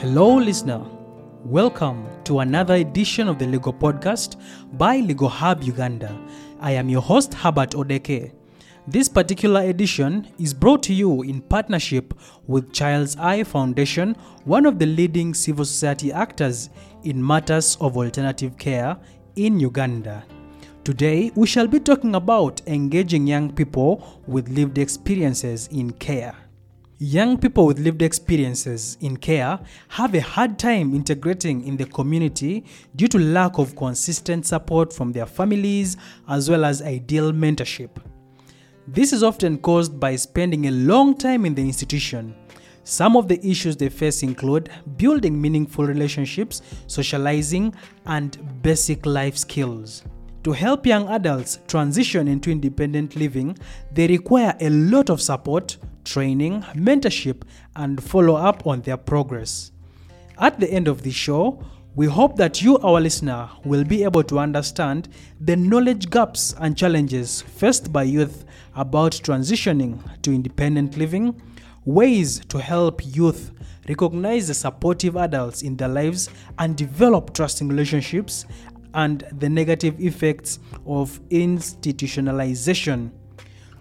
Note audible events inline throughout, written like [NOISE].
Hello, listener. Welcome to another edition of the Legal Podcast by Legal Hub Uganda. I am your host, Herbert Odeke. This particular edition is brought to you in partnership with Child's i Foundation, one of the leading civil society actors in matters of alternative care in Uganda. Today, we shall be talking about engaging young people with lived experiences in care. Young people with lived experiences in care have a hard time integrating in the community due to lack of consistent support from their families as well as ideal mentorship. This is often caused by spending a long time in the institution. Some of the issues they face include building meaningful relationships, socializing, and basic life skills. To help young adults transition into independent living, they require a lot of support, training, mentorship, and follow up on their progress. At the end of the show, we hope that you, our listener, will be able to understand the knowledge gaps and challenges faced by youth about transitioning to independent living, ways to help youth recognize the supportive adults in their lives and develop trusting relationships, and the negative effects of institutionalization.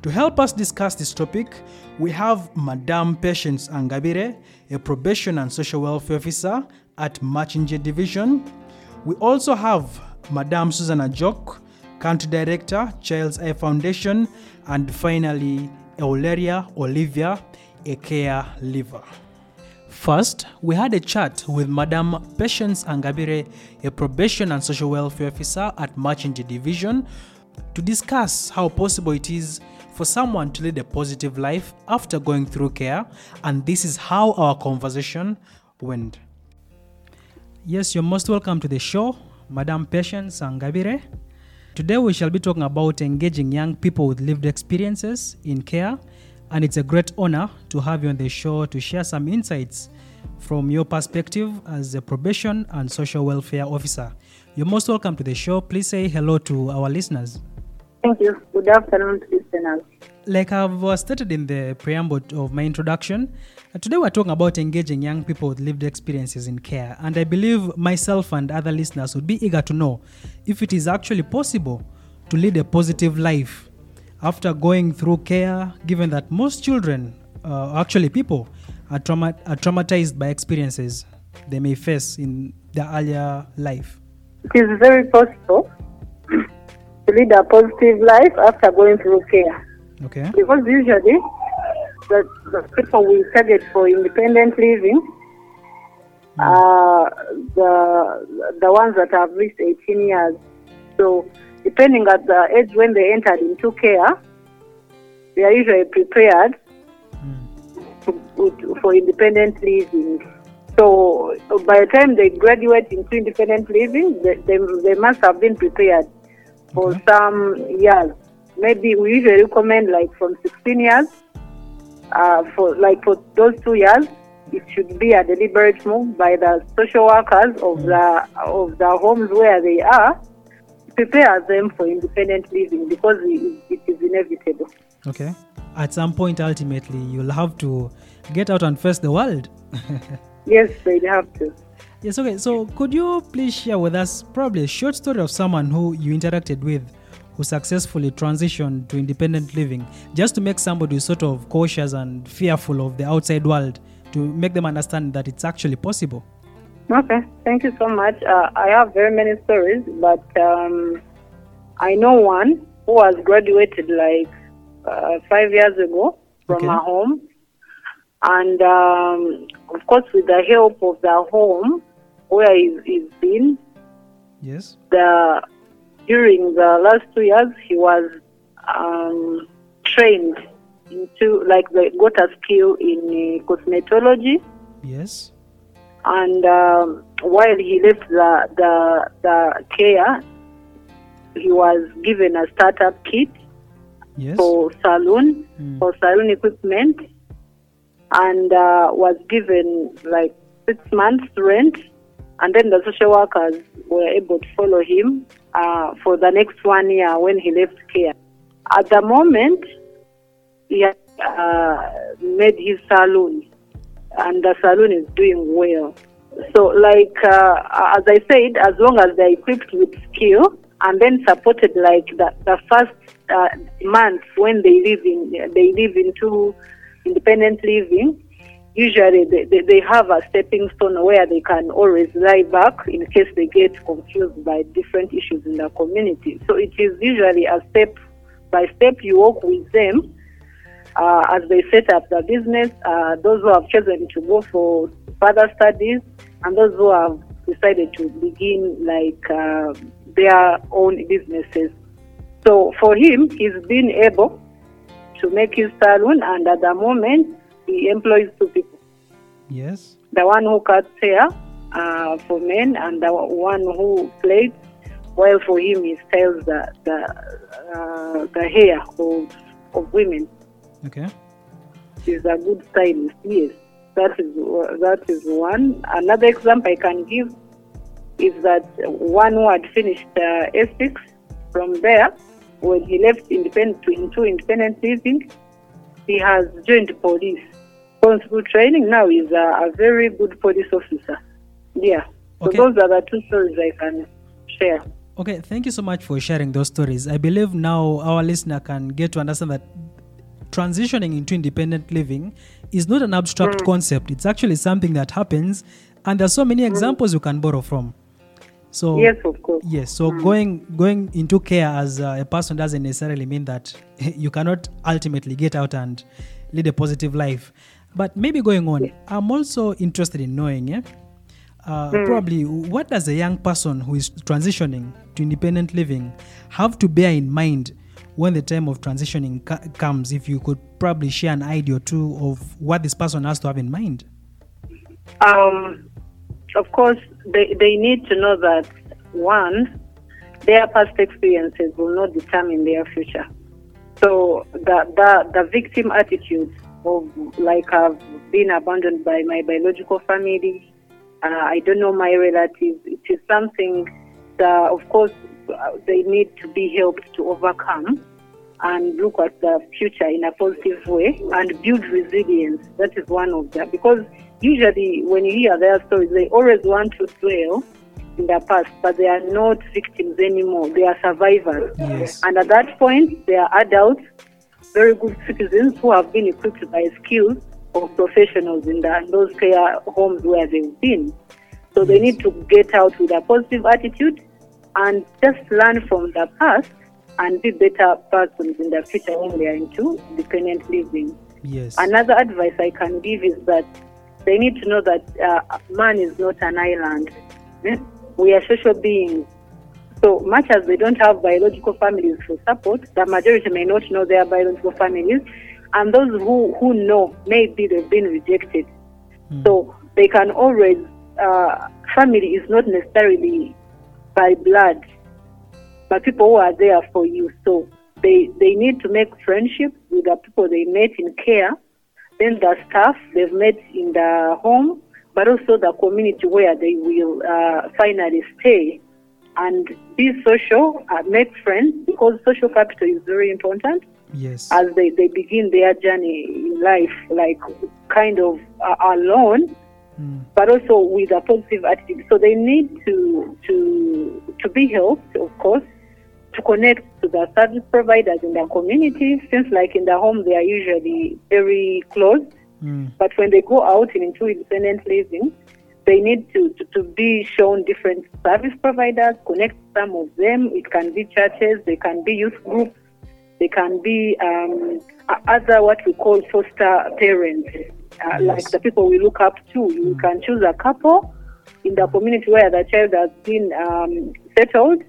To help us discuss this topic, we have Madame Patience Angabire, a probation and social welfare officer at Machinje Division. We also have Madame Susan Ajok, Country Director, Child's i Foundation, and finally, Eularia Olivia, a care leaver. First, we had a chat with Madame Patience Angabire, a probation and social welfare officer at Machinje Division, to discuss how possible it is for someone to lead a positive life after going through care, and this is how our conversation went. Yes, you're most welcome to the show, Madame Patience Angabire. Today we shall be talking about engaging young people with lived experiences in care, and it's a great honor to have you on the show to share some insights from your perspective as a probation and social welfare officer. You're most welcome to the show. Please say hello to our listeners. Thank you. Good afternoon, listeners. Like I've uh, stated in the preamble of my introduction, uh, today we're talking about engaging young people with lived experiences in care. And I believe myself and other listeners would be eager to know if it is actually possible to lead a positive life after going through care, given that most children, uh, actually people, are, trauma- are traumatized by experiences they may face in their earlier life. It is very possible lead a positive life after going through care Okay. because usually the, the people we target for independent living are the, the ones that have reached 18 years. So, depending at the age when they entered into care, they are usually prepared mm. to- for independent living. So by the time they graduate into independent living, they, they, they must have been prepared for Okay. some years. Maybe we usually recommend like from 16 years. Uh, for like for those two years, it should be a deliberate move by the social workers of the of the homes where they are, to prepare them for independent living because it, it is inevitable. Okay. At some point, ultimately, you'll have to get out and face the world. [LAUGHS] Yes, they have to. Yes, okay. So, could you please share with us probably a short story of someone who you interacted with who successfully transitioned to independent living, just to make somebody sort of cautious and fearful of the outside world, to make them understand that it's actually possible? Okay, thank you so much. Uh, I have very many stories, but um, I know one who has graduated like uh, five years ago from Okay. her home. And um, of course, with the help of the home where he's, he's been, Yes. the, during the last two years, he was um, trained into, like, they got a skill in uh, cosmetology Yes. and um, while he left the, the the care, he was given a startup kit Yes. for salon Mm. for salon equipment, and uh, was given like six months rent, and then the social workers were able to follow him uh, for the next one year when he left care. At the moment, he had uh, made his salon, and the salon is doing well. So, like uh, as I said, as long as they're equipped with skill and then supported, like the, the first uh, when they live in they live into independent living, usually they, they, they have a stepping stone where they can always lie back in case they get confused by different issues in the community. So it is usually a step by step you walk with them uh, as they set up the business, uh, those who have chosen to go for further studies, and those who have decided to begin like uh, their own businesses. So for him, he's been able to make his salon, and at the moment, he employs two people. Yes. The one who cuts hair uh, for men, and the one who plaits, while for him he styles the the, uh, the hair of, of women. Okay. He's a good stylist. Yes, that is that is one. Another example I can give is that one who had finished uh, ethics from there when he left independent to into independent living, he has joined police. Gone through training now is a, a very good police officer. Yeah. So Okay. those are the two stories I can share. Okay, thank you so much for sharing those stories. I believe now our listener can get to understand that transitioning into independent living is not an abstract mm. concept. It's actually something that happens, and there's so many mm. examples you can borrow from. So Yes, of course. Yes, so mm. going going into care as a person doesn't necessarily mean that [LAUGHS] you cannot ultimately get out and lead a positive life. But maybe going on, I'm also interested in knowing, eh, uh, probably what does a young person who is transitioning to independent living have to bear in mind when the time of transitioning ca- comes? If you could probably share an idea or two of what this person has to have in mind. Um, of course, they, they need to know that one, their past experiences will not determine their future. So the the, the victim attitude of like I've been abandoned by my biological family, uh, I don't know my relatives. It is something that, of course, uh, they need to be helped to overcome and look at the future in a positive way and build resilience. That is one of them. Because usually when you hear their stories, they always want to dwell in the past, but they are not victims anymore. They are survivors. Yes. And at that point, they are adults, very good citizens who have been equipped by skills of professionals in, the, in those care homes where they've been. So they need to get out with a positive attitude and just learn from the past and be better persons in the future when they are into independent living. Yes. Another advice I can give is that they need to know that uh, man is not an island. Eh? We are social beings. So much as they don't have biological families for support, the majority may not know their biological families, and those who, who know maybe they've been rejected. Mm. So they can always, uh, family is not necessarily by blood, but people who are there for you. So they, they need to make friendships with the people they met in care, then the staff they've met in the home, but also the community where they will uh, finally stay. And be social, uh, make friends, because social capital is very important yes. as they, they begin their journey in life, like kind of uh, alone, Mm. but also with a positive attitude. So they need to to to be helped, of course, to connect to the service providers in the community. Since, like in the home, they are usually very close. Mm. But when they go out and into independent living, they need to, to, to be shown different service providers, connect some of them. It can be churches, they can be youth groups, they can be um, other what we call foster parents, uh, Yes. like the people we look up to. You can choose a couple in the community where the child has been um, settled.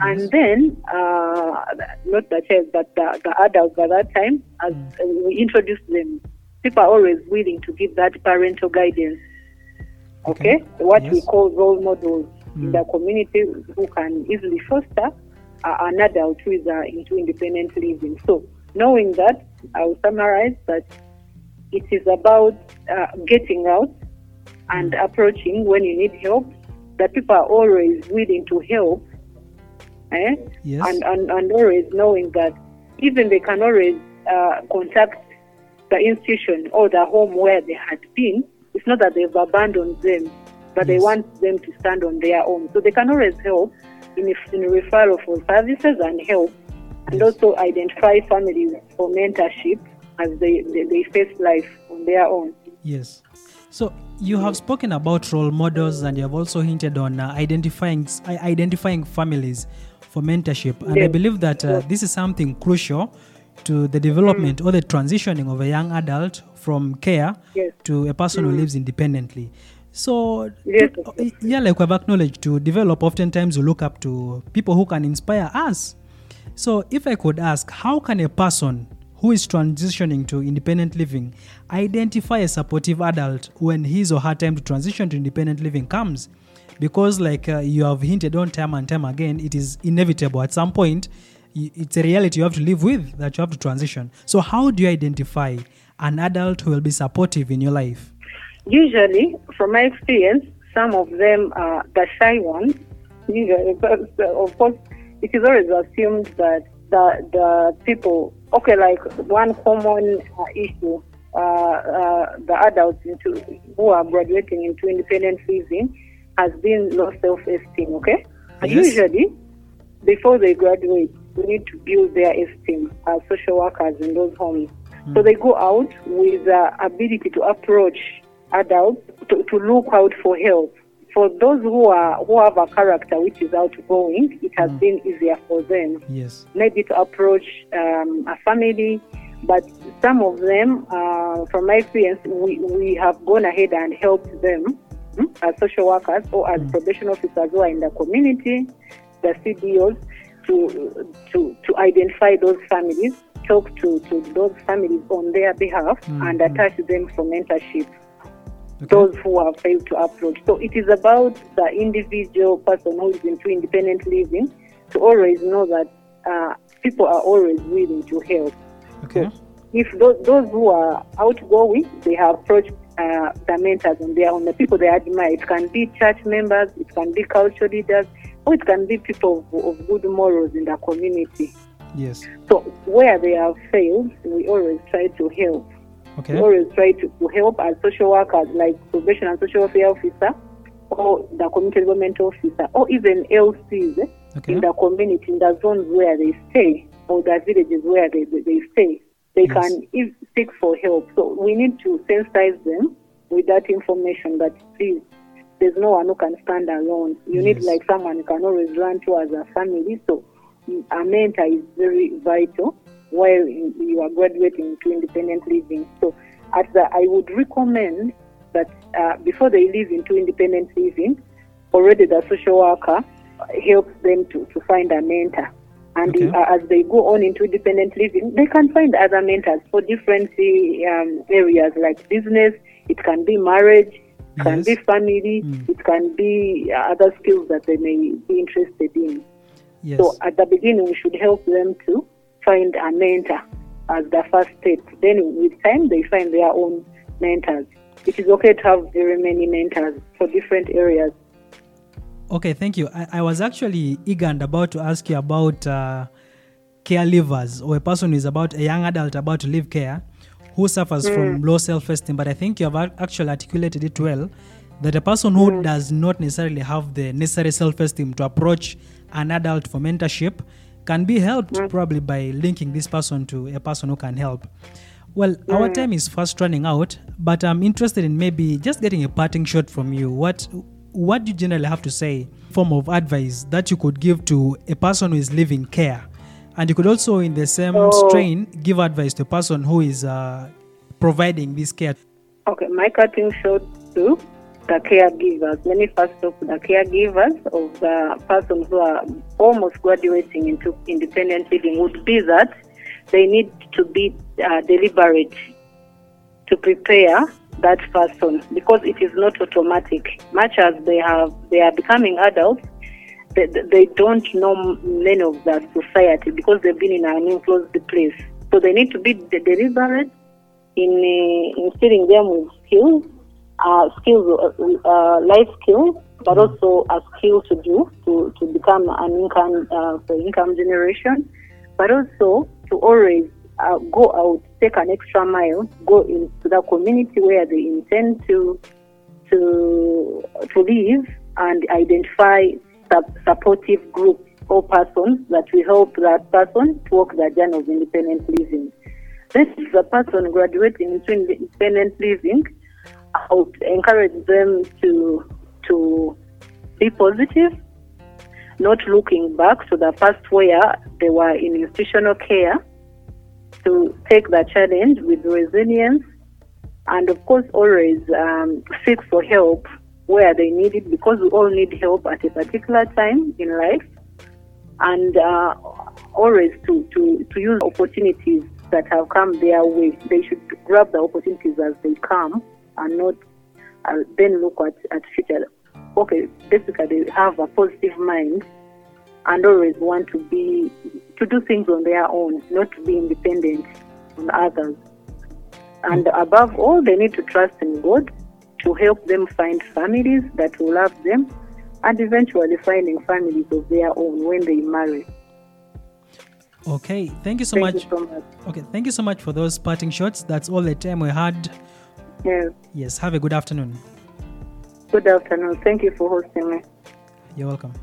And then, uh, not the child, but the, the adult by that time, as uh, we introduce them, people are always willing to give that parental guidance. Okay, Okay. what we call role models in Mm. the community who can easily foster uh, an adult who is uh, into independent living. So, knowing that, I will summarize that it is about uh, getting out and approaching when you need help. That people are always willing to help, eh? Yes. and, and and always knowing that even they can always uh, contact the institution or the home where they had been. It's not that they've abandoned them. but they want them to stand on their own. So they can always help in, in referral for services and help, and Yes. also identify families for mentorship as they, they, they face life on their own. Yes. So you have spoken about role models, and you have also hinted on uh, identifying identifying families for mentorship. And I believe that uh, this is something crucial to the development or the transitioning of a young adult from care Yes. to a person who lives independently. So, Yes, to- yeah, like we've acknowledged, to develop, oftentimes we look up to people who can inspire us. So, if I could ask, how can a person who is transitioning to independent living identify a supportive adult when his or her time to transition to independent living comes? Because, like uh, you have hinted on time and time again, it is inevitable at some point. It's a reality you have to live with that you have to transition. So, how do you identify an adult who will be supportive in your life? Usually, from my experience, some of them are the shy ones. Usually, [LAUGHS] but, of course, it is always assumed that the the people, okay, like one common uh, issue, uh, uh, the adults into who are graduating into independent living has been low self-esteem. Okay, Yes. usually before they graduate, we need to build their esteem as social workers in those homes. So they go out with the ability to approach adults to, to look out for help. For those who are who have a character which is outgoing, it has been easier for them Yes. maybe to approach um, a family. But some of them, uh, from my experience, we, we have gone ahead and helped them hmm, as social workers or as probation officers who are in the community, the CDOs, to, to, to identify those families, talk to, to those families on their behalf, and Mhm. attach them for mentorship Okay. those who have failed to approach. So it is about the individual person who is into independent living to always know that uh, people are always willing to help. Okay. If those, those who are outgoing, they have approached uh, the mentors on their own, the people they admire. It can be church members, it can be cultural leaders, or it can be people of, of good morals in the community. Yes. So where they have failed, we always try to help. Okay. We always try to, to help as social workers, like probation and social welfare officer, or the community development officer, or even LCs Okay. in the community, in the zones where they stay, or the villages where they, they, they stay. They Yes. can if, seek for help. So we need to sensitize them with that information that please, there's no one who can stand alone. You need like someone you can always run to as a family. So a mentor is very vital while you are graduating to independent living. So at the, I would recommend that uh, before they live into independent living, already the social worker helps them to, to find a mentor. And Okay. uh, as they go on into independent living, they can find other mentors for different um, areas like business, it can be marriage, it can Yes. be family, Mm. it can be uh, other skills that they may be interested in. Yes. So at the beginning, we should help them to find a mentor as the first step. Then with time, they find their own mentors. It is okay to have very many mentors for different areas. Okay, thank you. I, I was actually eager and about to ask you about uh, caregivers or a person who is about a young adult about to leave care who suffers from mm. low self esteem. But I think you have actually articulated it well that a person who mm. does not necessarily have the necessary self esteem to approach an adult for mentorship can be helped mm. probably by linking this person to a person who can help. Well, our time is fast running out, but I'm interested in maybe just getting a parting shot from you. What what do you generally have to say, form of advice that you could give to a person who is living care, and you could also, in the same Oh. strain, give advice to a person who is uh, providing this care. Okay, my cutting short to the caregivers. Let me first talk to the caregivers of the persons who are almost graduating into independent living would be that they need to be uh, deliberate to prepare that person because it is not automatic. Much as they have, they are becoming adults. They, they don't know many of the society because they've been in an enclosed place. So they need to be de- deliberate in uh, instilling them with skills, uh, skills, uh, uh, life skills, but also a skill to do to, to become an income uh, for income generation, but also to always uh, go out, take an extra mile, go into the community where they intend to to to live and identify sup- supportive group or persons that will help that person to walk the journey of independent living. Then, if the person graduating into independent living, I would encourage them to to be positive, not looking back to the past where they were in institutional care, to take the challenge with resilience, and of course, always um, seek for help where they need it because we all need help at a particular time in life, and uh, always to, to, to use opportunities that have come their way. They should grab the opportunities as they come and not uh, then look at, at future. Okay, basically they have a positive mind and always want to be to do things on their own, not to be independent on others. And above all, they need to trust in God to help them find families that will love them and eventually finding families of their own when they marry. Okay, thank you so Thank much. you so much. Okay, thank you so much for those parting shots. That's all the time we had. Yes. Yes, have a good afternoon. Good afternoon. Thank you for hosting me. You're welcome.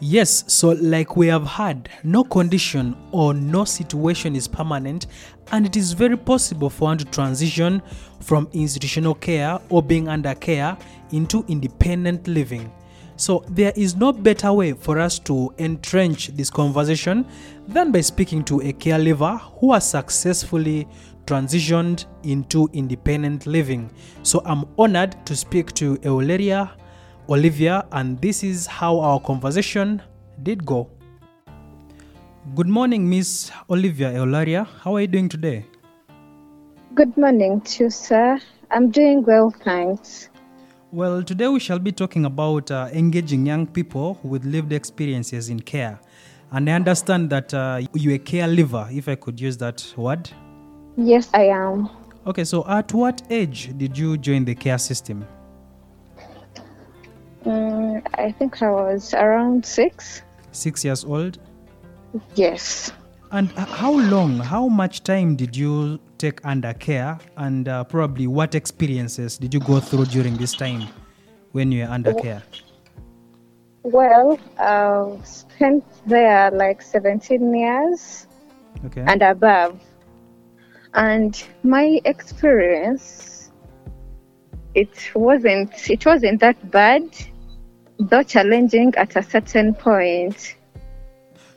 Yes, so like we have had, no condition or no situation is permanent, and it is very possible for one to transition from institutional care or being under care into independent living. So there is no better way for us to entrench this conversation than by speaking to a caregiver who has successfully transitioned into independent living. So I'm honored to speak to Eularia Olivia, and this is how our conversation did go. Good morning, Miss Olivia Eularia. How are you doing today? Good morning to you, sir. I'm doing well, thanks. Well, today we shall be talking about uh, engaging young people with lived experiences in care. And I understand that uh, you're a caregiver, if I could use that word. Yes, I am. Okay, so at what age did you join the care system? Mm, I think I was around six. Six years old? Yes. And how long, how much time did you take under care, and uh, probably what experiences did you go through during this time when you were under care? Well, I've spent there like 17 years Okay. and above. And my experience, it wasn't, it wasn't that bad, though challenging at a certain point.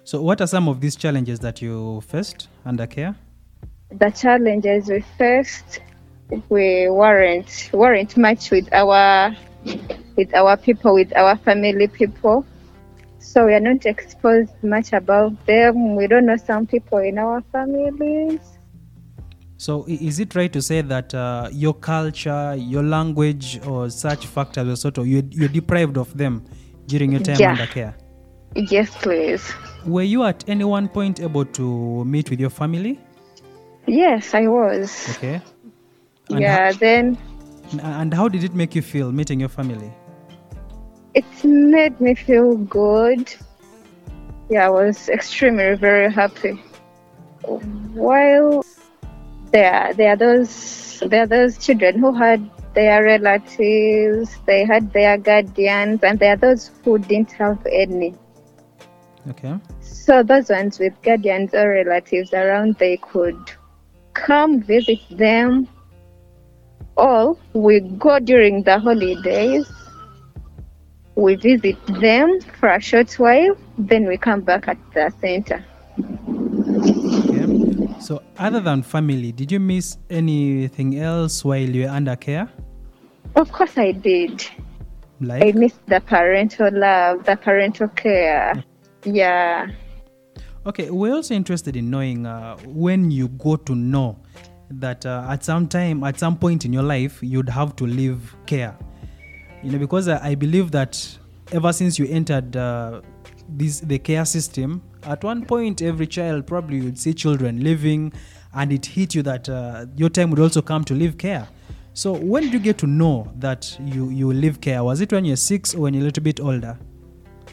so, what are some of these challenges that you faced under care? the challenges we faced we weren't weren't much with our with our people with our family people so we are not exposed much about them we don't know some people in our families So, is it right to say that uh, your culture, your language, or such factors were sort of you're, you're deprived of them during your time Yeah. under care? yes please Were you at any one point able to meet with your family? yes i was Okay. And yeah then and how did it make you feel meeting your family? it made me feel good yeah i was extremely very happy while there there are those there are those children who had their relatives they had their guardians and there are those who didn't have any Okay. so those ones with guardians or relatives around they could come visit them or we go during the holidays we visit them for a short while then we come back at the center. So, other than family, did you miss anything else while you were under care? of course i did Like? i missed the parental love the parental care yeah okay, we're also interested in knowing uh, when you go to know that uh, at some time, at some point in your life, you'd have to leave care. You know, because I, I believe that ever since you entered uh, this the care system, at one point, every child probably would see children living, and it hit you that uh, your time would also come to leave care. So, when did you get to know that you you leave care? Was it when you're six or when you're a little bit older?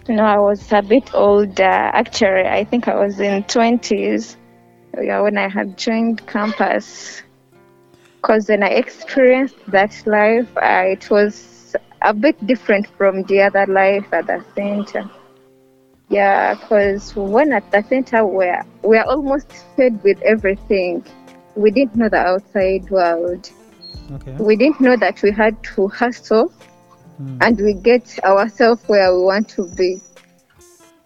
no i was a bit older actually i think i was in 20s when i had joined campus Because when I experienced that life, uh, it was a bit different from the other life at the center. Yeah, because when at the center, we're, we're almost fed with everything. We didn't know the outside world. Okay. We didn't know that we had to hustle Mm. and we get ourselves where we want to be.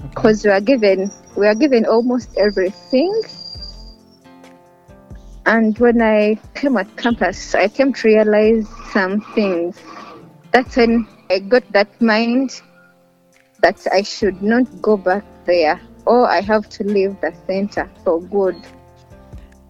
okay. because we are given we are given almost everything and when i came at campus i came to realize some things that's when i got that mind that i should not go back there or i have to leave the center for good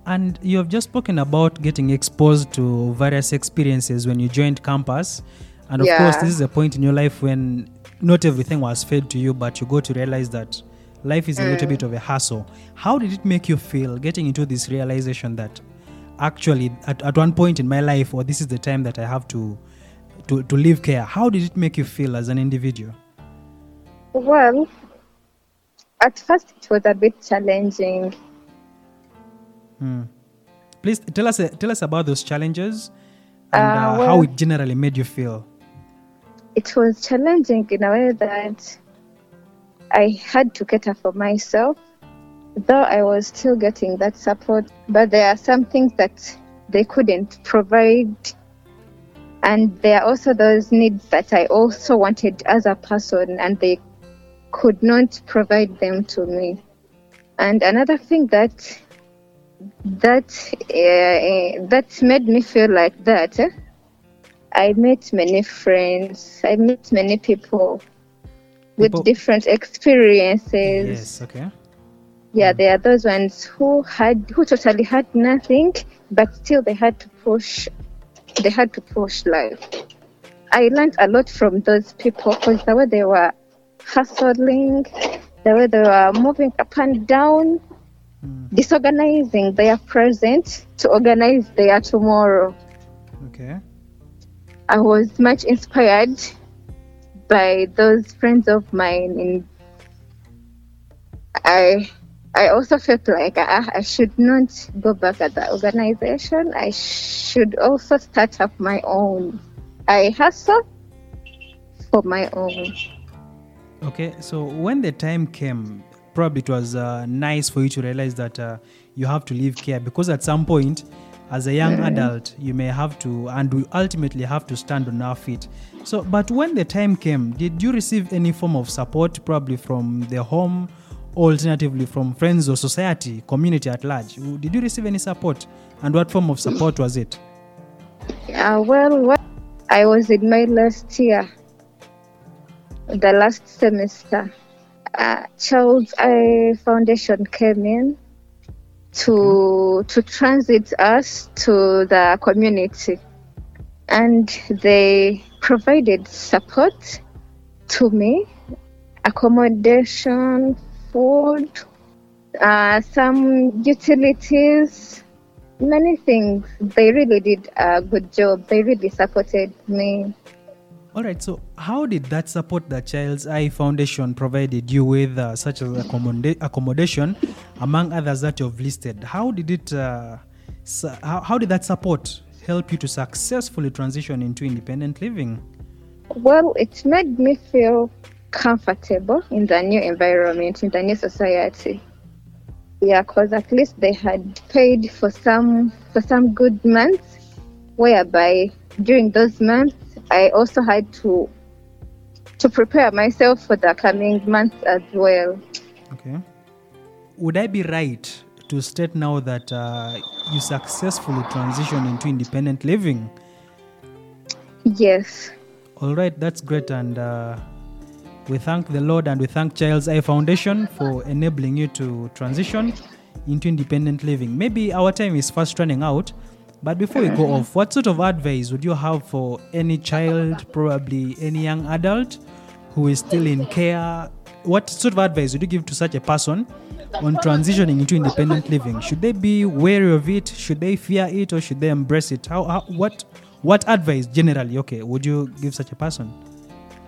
And you have just spoken about getting exposed to various experiences when you joined campus. And of Yeah. course, this is a point in your life when not everything was fed to you, but you go to realize that life is a little mm. bit of a hassle. How did it make you feel getting into this realization that actually, at, at one point in my life, or this is the time that I have to, to, to live care? How did it make you feel as an individual? Well at first it was a bit challenging Hmm. Please tell us tell us about those challenges and Uh, uh, how it generally made you feel. it was challenging in a way that I had to cater for myself, though I was still getting that support. But there are some things that they couldn't provide, and there are also those needs that I also wanted as a person, and they could not provide them to me. And another thing that that uh, that made me feel like that. eh, I met many friends. I met many people with People- different experiences. Yes, okay. Yeah, there are those ones who had who totally had nothing, but still they had to push. They had to push life. I learned a lot from those people because the way they were hustling, the way they were moving up and down, Mm, disorganizing their present to organize their tomorrow. okay. I was much inspired by those friends of mine and I I also felt like I, I should not go back at the organization. I should also start up my own. I hustle for my own. Okay, so when the time came, probably it was uh, nice for you to realize that uh, you have to leave care because at some point, as a young adult, you may have to, and we ultimately have to stand on our feet. So, but when the time came, did you receive any form of support, probably from the home, or alternatively from friends or society, community at large? Did you receive any support, and what form of support was it? Uh, well, I was in my last year, the last semester. Uh, Child's i Foundation came in to to transit us to the community, and they provided support to me, accommodation, food, uh, some utilities, many things. They really did a good job. They really supported me. All right. So, how did that support the Child's i Foundation provided you with, uh, such as accommoda- accommodation, among others that you've listed? How did it? Uh, su- how, how did that support help you to successfully transition into independent living? Well, it made me feel comfortable in the new environment, in the new society. Yeah, because at least they had paid for some for some good months, whereby during those months I also had to to prepare myself for the coming months as well. Okay. Would I be right to state now that uh, you successfully transitioned into independent living? Yes. All right, that's great. And uh, we thank the Lord and we thank Child's i Foundation for enabling you to transition into independent living. Maybe our time is fast running out, but before we go off, what sort of advice would you have for any child, probably any young adult who is still in care? What sort of advice would you give to such a person on transitioning into independent living? Should they be wary of it? Should they fear it, or should they embrace it? How, how what what advice generally? Okay, would you give such a person?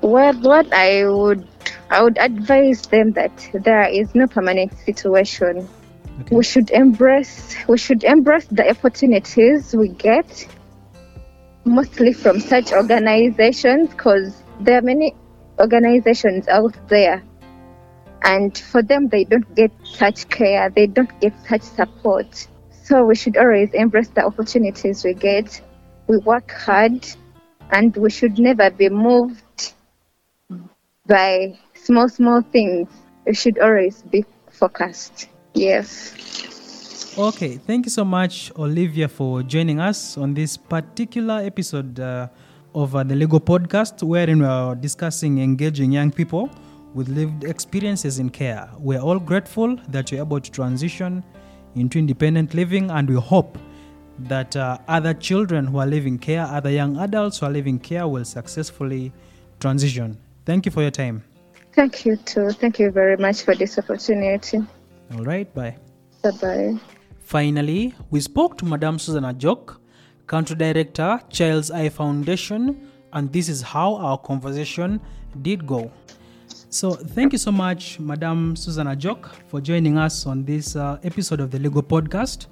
Well, what I would I would advise them that there is no permanent situation Okay. we should embrace we should embrace the opportunities we get mostly from such organizations because there are many organizations out there. And for them they don't get such care they don't get such support. So we should always embrace the opportunities we get. We work hard and we should never be moved by small small things. We should always be focused yes Okay, thank you so much, Olivia, for joining us on this particular episode uh, of uh, the Legal podcast, wherein we are discussing engaging young people with lived experiences in care. We're all grateful that you're able to transition into independent living, and we hope that uh, other children who are living care, other young adults who are living care, will successfully transition. Thank you for your time. Thank you too. Thank you very much for this opportunity. All right, bye. Bye bye. Finally, we spoke to Madame Susan Ajok, Country Director, Child's i Foundation, and this is how our conversation did go. So, thank you so much, Madame Susan Ajok, for joining us on this uh, episode of the Legal Podcast,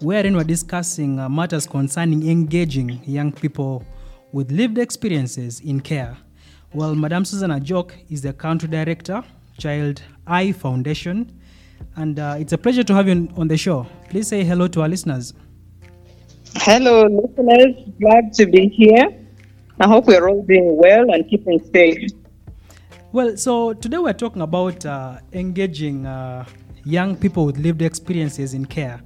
wherein we're discussing uh, matters concerning engaging young people with lived experiences in care. Well, Madame Susan Ajok is the Country Director, Child i Foundation, and uh, it's a pleasure to have you on- the show. Please say hello to our listeners. Hello, listeners. Glad to be here. I hope we're all doing well and keeping safe. Well, so today we're talking about uh, engaging uh, young people with lived experiences in care.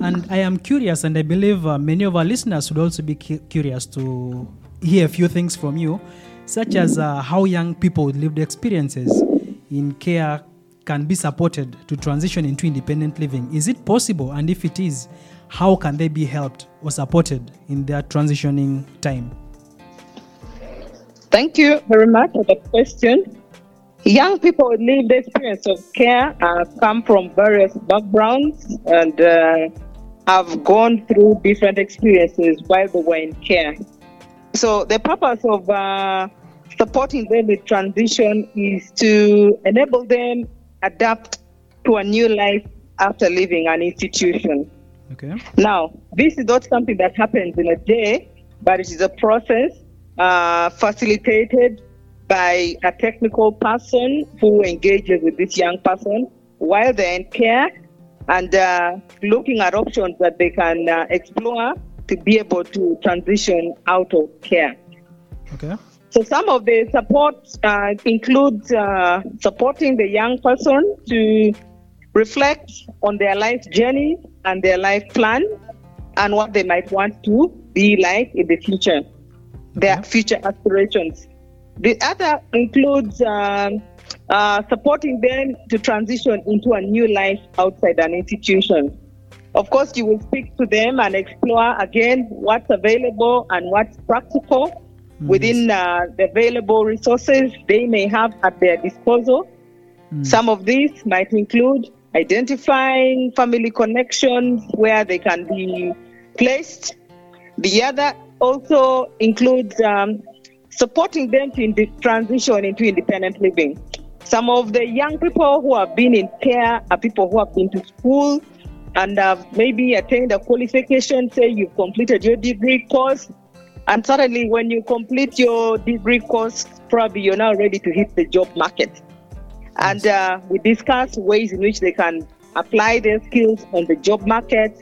And I am curious, and I believe uh, many of our listeners would also be cu- curious to hear a few things from you, such as uh, how young people with lived experiences in care can be supported to transition into independent living. Is it possible? And if it is, how can they be helped or supported in their transitioning time? Thank you very much for that question. Young people with the experience of care uh, come from various backgrounds and uh, have gone through different experiences while they were in care. So, the purpose of uh, supporting them with transition is to enable them adapt to a new life after leaving an institution. Okay. Now, this is not something that happens in a day, but it is a process uh, facilitated by a technical person who engages with this young person while they're in care and uh, looking at options that they can uh, explore to be able to transition out of care. Okay. So some of the support uh, includes uh, supporting the young person to reflect on their life journey and their life plan and what they might want to be like in the future, their future aspirations. The other includes um, uh, supporting them to transition into a new life outside an institution. Of course, you will speak to them and explore again what's available and what's practical within uh, the available resources they may have at their disposal. Mm. Some of these might include identifying family connections where they can be placed. The other also includes um, supporting them to ind- transition into independent living. Some of the young people who have been in care are people who have been to school and have maybe attained a qualification, say you've completed your degree course, and suddenly when you complete your degree course, probably you're now ready to hit the job market. And uh, we discuss ways in which they can apply their skills on the job market.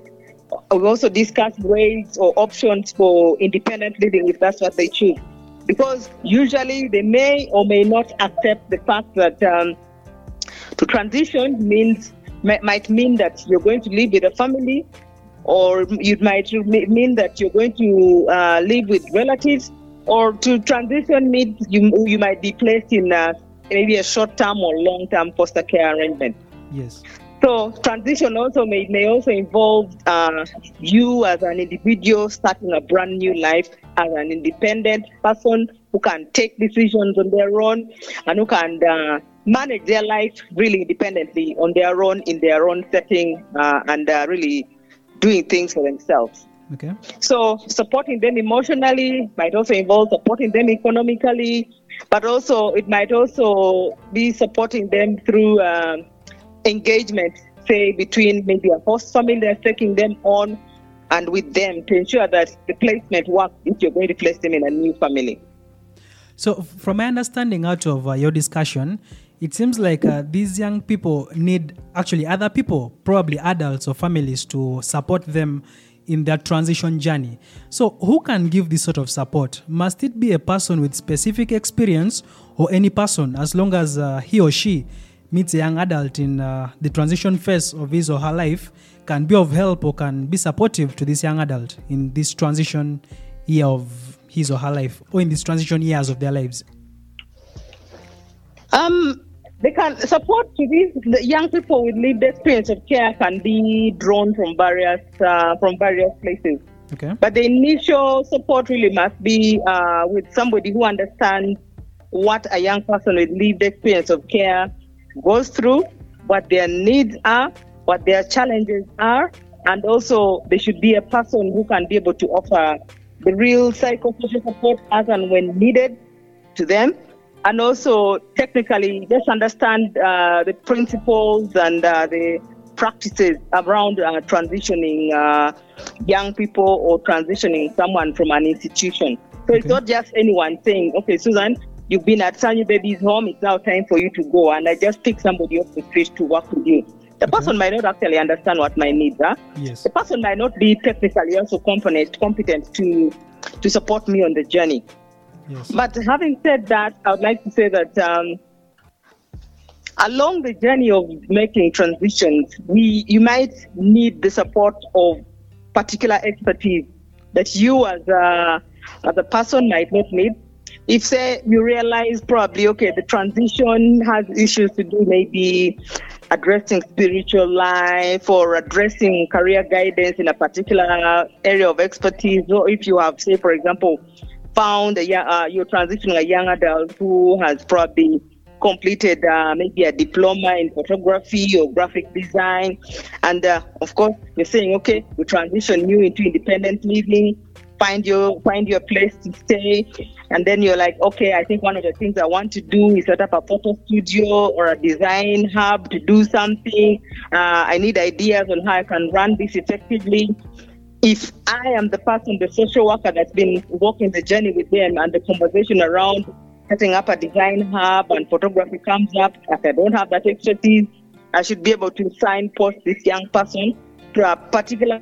We also discuss ways or options for independent living if that's what they choose. Because usually they may or may not accept the fact that um, to transition means might mean that you're going to live with a family, or it might mean that you're going to uh, live with relatives, or to transition means you you might be placed in uh, maybe a short-term or long-term foster care arrangement. Yes. So transition also may, may also involve uh, you as an individual starting a brand new life as an independent person who can take decisions on their own and who can uh, manage their life really independently on their own in their own setting uh, and uh, really doing things for themselves. Okay. So supporting them emotionally might also involve supporting them economically, but also it might also be supporting them through um, engagement say, between maybe a host family that's taking them on and with them to ensure that the placement works if you're going to place them in a new family. So, from my understanding out of uh, your discussion, it seems like uh, these young people need actually other people, probably adults or families, to support them in their transition journey. So, who can give this sort of support? Must it be a person with specific experience or any person, as long as uh, he or she meets a young adult in uh, the transition phase of his or her life, can be of help or can be supportive to this young adult in this transition year of his or her life, or in these transition years of their lives? Um, they can support to these the young people with lived experience of care can be drawn from various uh, from various places. Okay. But the initial support really must be uh, with somebody who understands what a young person with lived experience of care goes through, what their needs are, what their challenges are, and also there should be a person who can be able to offer the real psychosocial support as and when needed to them. And also technically just understand uh, the principles and uh, the practices around uh, transitioning uh, young people or transitioning someone from an institution. So it's not just anyone saying, okay, Susan, you've been at Sanyu Baby's home, it's now time for you to go. And I just pick somebody off the street to work with you. The Okay. person might not actually understand what my needs are. Yes. The person might not be technically also competent, competent to, to support me on the journey. Yes. But having said that, I would like to say that um, along the journey of making transitions, we you might need the support of particular expertise that you as a, as a person might not need. If say you realize probably okay the transition has issues to do maybe addressing spiritual life or addressing career guidance in a particular area of expertise, or if you have say for example found a, uh, you're transitioning a young adult who has probably completed uh, maybe a diploma in photography or graphic design, and uh, of course you're saying, okay, we transition you into independent living, find your find your place to stay, and then you're like, okay, I think one of the things I want to do is set up a photo studio or a design hub to do something. Uh, I need ideas on how I can run this effectively if I am the person, the social worker that's been walking the journey with them and the conversation around setting up a design hub and photography comes up, if I don't have that expertise, I should be able to signpost this young person to a particular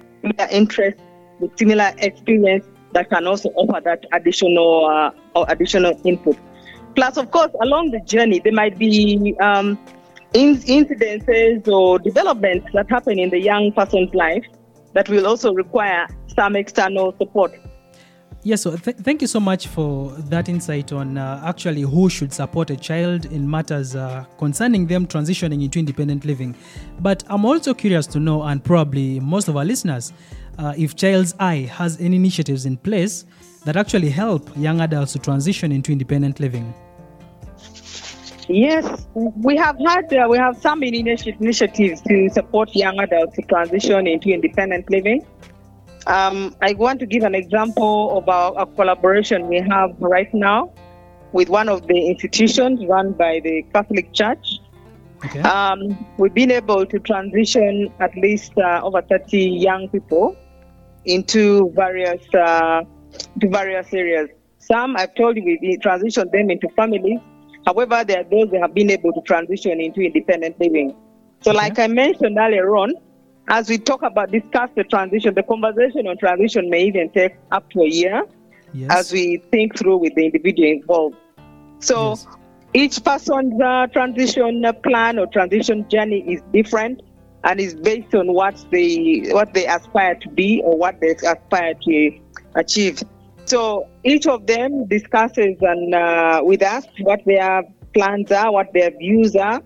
interest with similar experience that can also offer that additional uh, or additional input. Plus, of course, along the journey, there might be um, in- incidences or developments that happen in the young person's life that will also require some external support. Yes, so th- thank you so much for that insight on uh, actually who should support a child in matters uh, concerning them transitioning into independent living. But I'm also curious to know, and probably most of our listeners, uh, if Child's i has any initiatives in place that actually help young adults to transition into independent living. Yes, we have had uh, we have some initi- initiatives to support young adults to transition into independent living. Um, I want to give an example of our, a collaboration we have right now with one of the institutions run by the Catholic Church. Okay. Um, we've been able to transition at least uh, over 30 young people into various uh, to various areas. Some I've told you we transitioned them into families. However, there are those that have been able to transition into independent living. So, Okay. like I mentioned earlier on, as we talk about discuss the transition, the conversation on transition may even take up to a year yes. as we think through with the individual involved. So Yes. each person's uh, transition plan or transition journey is different and is based on what they what they aspire to be or what they aspire to achieve. So each of them discusses and uh, with us what their plans are, what their views are.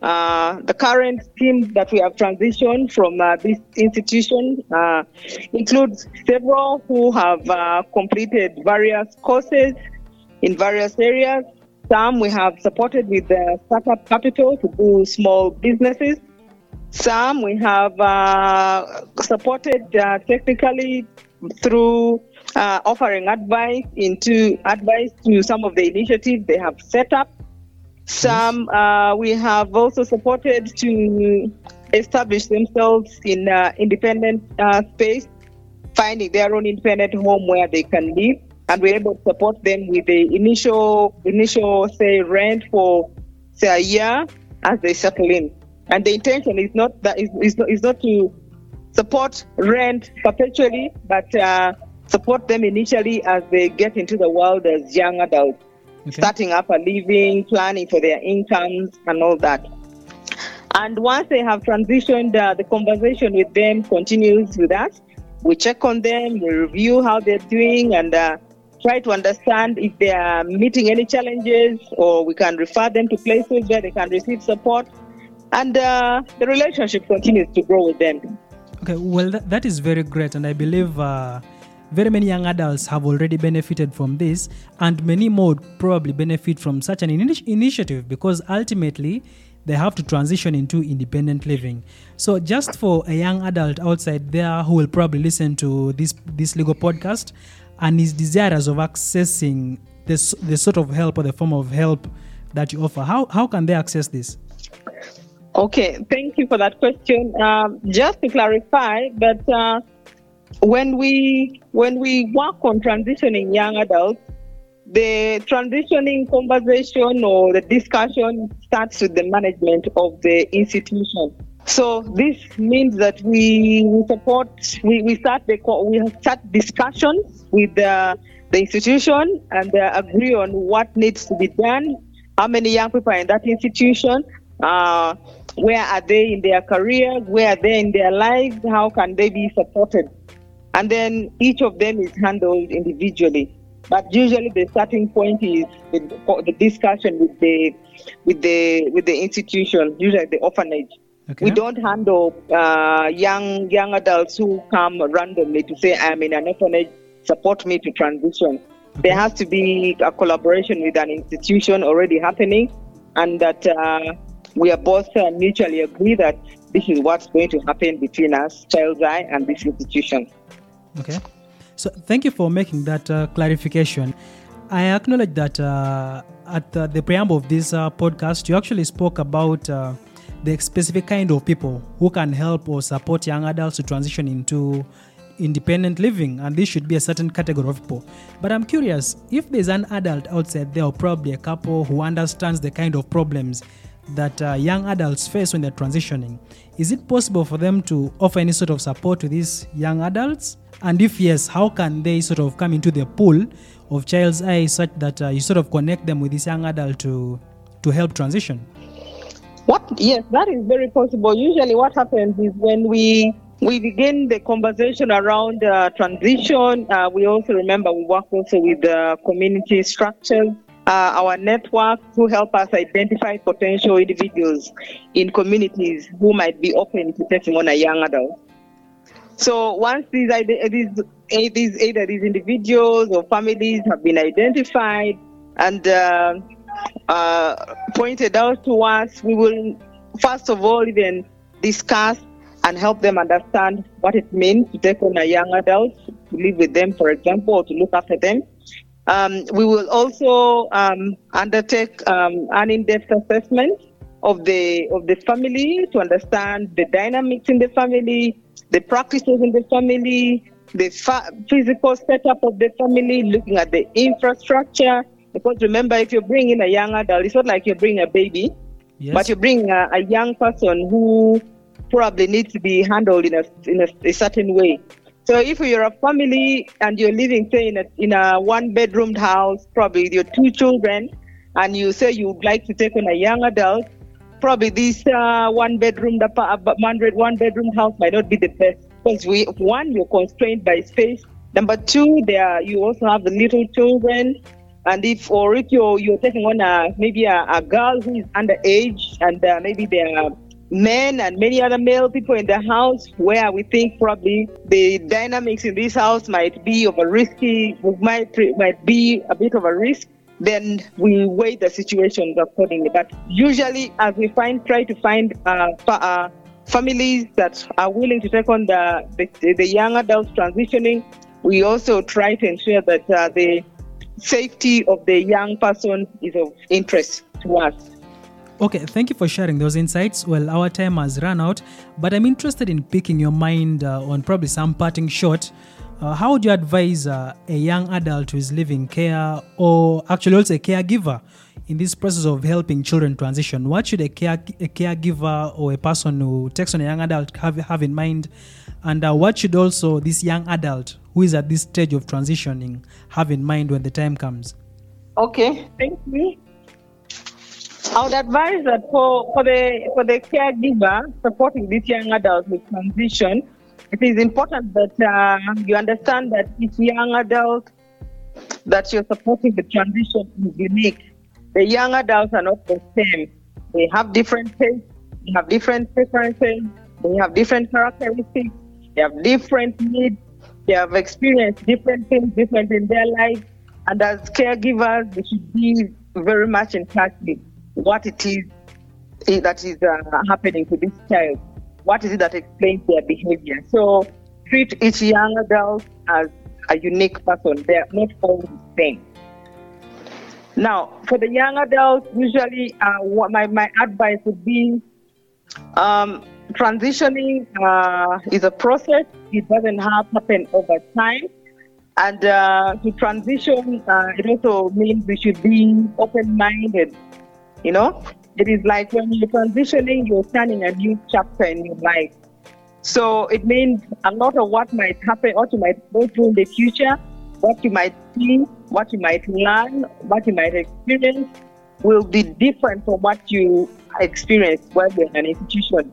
Uh, the current team that we have transitioned from uh, this institution uh, includes several who have uh, completed various courses in various areas. Some we have supported with startup capital to do small businesses. Some we have uh, supported technically through uh, offering advice into advice to some of the initiatives they have set up. Some uh, we have also supported to establish themselves in uh, independent uh, space, finding their own independent home where they can live, and we're able to support them with the initial initial say rent for say a year as they settle in. And the intention is not that is, is, not, is not to support rent perpetually, but uh, support them initially as they get into the world as young adults, Okay. starting up a living, planning for their incomes, and all that. And once they have transitioned, uh, the conversation with them continues with us. We check on them, we review how they're doing, and uh, try to understand if they are meeting any challenges, or we can refer them to places where they can receive support. And uh, the relationship continues to grow with them. Okay, well, that, that is very great, and I believe uh, very many young adults have already benefited from this, and many more probably benefit from such an ini- initiative because ultimately they have to transition into independent living. So, just for a young adult outside there who will probably listen to this this legal podcast and is desirous of accessing this the sort of help or the form of help that you offer, how how can they access this? Okay, thank you for that question. Um, just to clarify that uh, when we when we work on transitioning young adults, the transitioning conversation or the discussion starts with the management of the institution. So this means that we, support we, we start the we start discussions with the, the institution and uh, agree on what needs to be done, how many young people are in that institution, uh, where are they in their careers, where are they in their lives, how can they be supported, and then each of them is handled individually. But usually the starting point is the, the discussion with the with the with the institution, usually the orphanage. Okay. We don't handle uh, young young adults who come randomly to say, "I'm in an orphanage. Support me to transition." There has to be a collaboration with an institution already happening, and that uh, we are both uh, mutually agree that this is what's going to happen between us, Child's i, and this institution. Okay. So thank you for making that uh, clarification. I acknowledge that uh, at uh, the preamble of this uh, podcast, you actually spoke about uh, the specific kind of people who can help or support young adults to transition into independent living, and this should be a certain category of people. But I'm curious if there's an adult outside there, or probably a couple who understands the kind of problems that uh, young adults face when they're transitioning. Is it possible for them to offer any sort of support to these young adults? And if yes, how can they sort of come into the pool of Child's i such that uh, you sort of connect them with this young adult to to help transition? What? Yes, that is very possible. Usually, what happens is when we we begin the conversation around uh, transition. Uh, we also remember we work also with uh, community structures, uh, our network to help us identify potential individuals in communities who might be open to taking on a young adult. So once these these eh, these either these individuals or families have been identified and uh, uh, pointed out to us, we will first of all even discuss and help them understand what it means to take on a young adult, to live with them, for example, or to look after them. Um, we will also um, undertake um, an in-depth assessment of the of the family to understand the dynamics in the family, the practices in the family, the fa- physical setup of the family, looking at the infrastructure. Because remember, if you're bringing a young adult, it's not like you're bringing a baby, Yes. but you bring a, a young person who probably needs to be handled in a in a, a certain way. So if you're a family and you're living, say, in a in a one bedroomed house, probably with your two children, and you say you would like to take on a young adult, probably this uh, one bedroom one bedroom house might not be the best because we one you're constrained by space. Number two, there you also have the little children and if or if you're you're taking on a maybe a, a girl who is underage and uh, maybe there are men and many other male people in the house where we think probably the dynamics in this house might be of a risky might might be a bit of a risk then we weigh the situations accordingly but usually as we find try to find uh, uh, families that are willing to take on the the, the young adults transitioning we also try to ensure that uh, the safety of the young person is of interest to us. Okay, thank you for sharing those insights. Well, our time has run out, but I'm interested in picking your mind uh, on probably some parting shot. Uh, how would you advise uh, a young adult who is living care or actually also a caregiver in this process of helping children transition? What should a, care, a caregiver or a person who takes on a young adult have, have in mind? And uh, what should also this young adult who is at this stage of transitioning have in mind when the time comes? Okay, thank you. I would advise that for, for the for the caregiver supporting this young adult with transition, it is important that uh, you understand that each young adult that you're supporting the transition is unique. The young adults are not the same. They have different tastes, they have different preferences, they have different characteristics, they have different needs, they have experienced different things different in their life. And as caregivers, we should be very much in touch with what it is eh, that is uh, happening to this child. What is it that explains their behavior? So treat each young adult as a unique person. They are not all the same. Now, for the young adults, usually uh, what my, my advice would be um, transitioning uh, is a process. It doesn't happen over time. And uh, to transition, uh, it also means we should be open minded you know, it is like when you're transitioning, you're starting a new chapter in your life. So it means a lot of what might happen, what you might go through in the future, what you might see, what you might learn, what you might experience will be different from what you experienced while you're in an institution.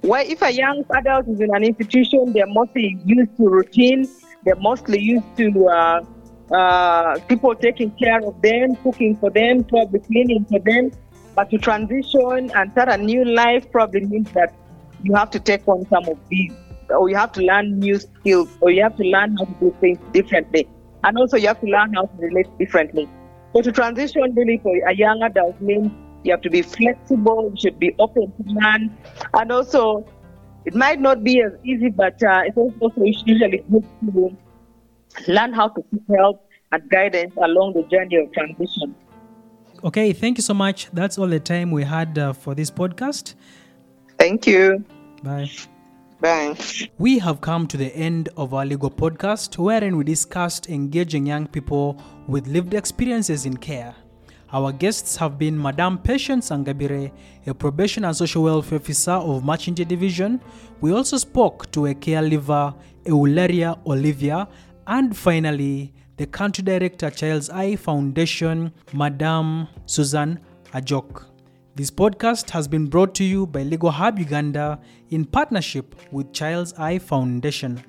Where if a young adult is in an institution, they're mostly used to routine, they're mostly used to uh, uh, people taking care of them, cooking for them, probably cleaning for them. But to transition and start a new life probably means that you have to take on some of these, or you have to learn new skills, or you have to learn how to do things differently. And also, you have to learn how to relate differently. So, to transition really for a young adult means you have to be flexible, you should be open to learn, and also, it might not be as easy, but uh, it's also usually good to learn how to seek help and guidance along the journey of transition. Okay, thank you so much. That's all the time we had uh, for this podcast. Thank you. Bye. Bye. We have come to the end of our legal podcast, wherein we discussed engaging young people with lived experiences in care. Our guests have been Madame Patience Angabire, a probation and social welfare officer of Machinje Division. We also spoke to a caregiver, Eularia Olivia, and finally, the country director, Child's i Foundation, Madame Susan Ajok. This podcast has been brought to you by Legal Hub Uganda in partnership with Child's i Foundation.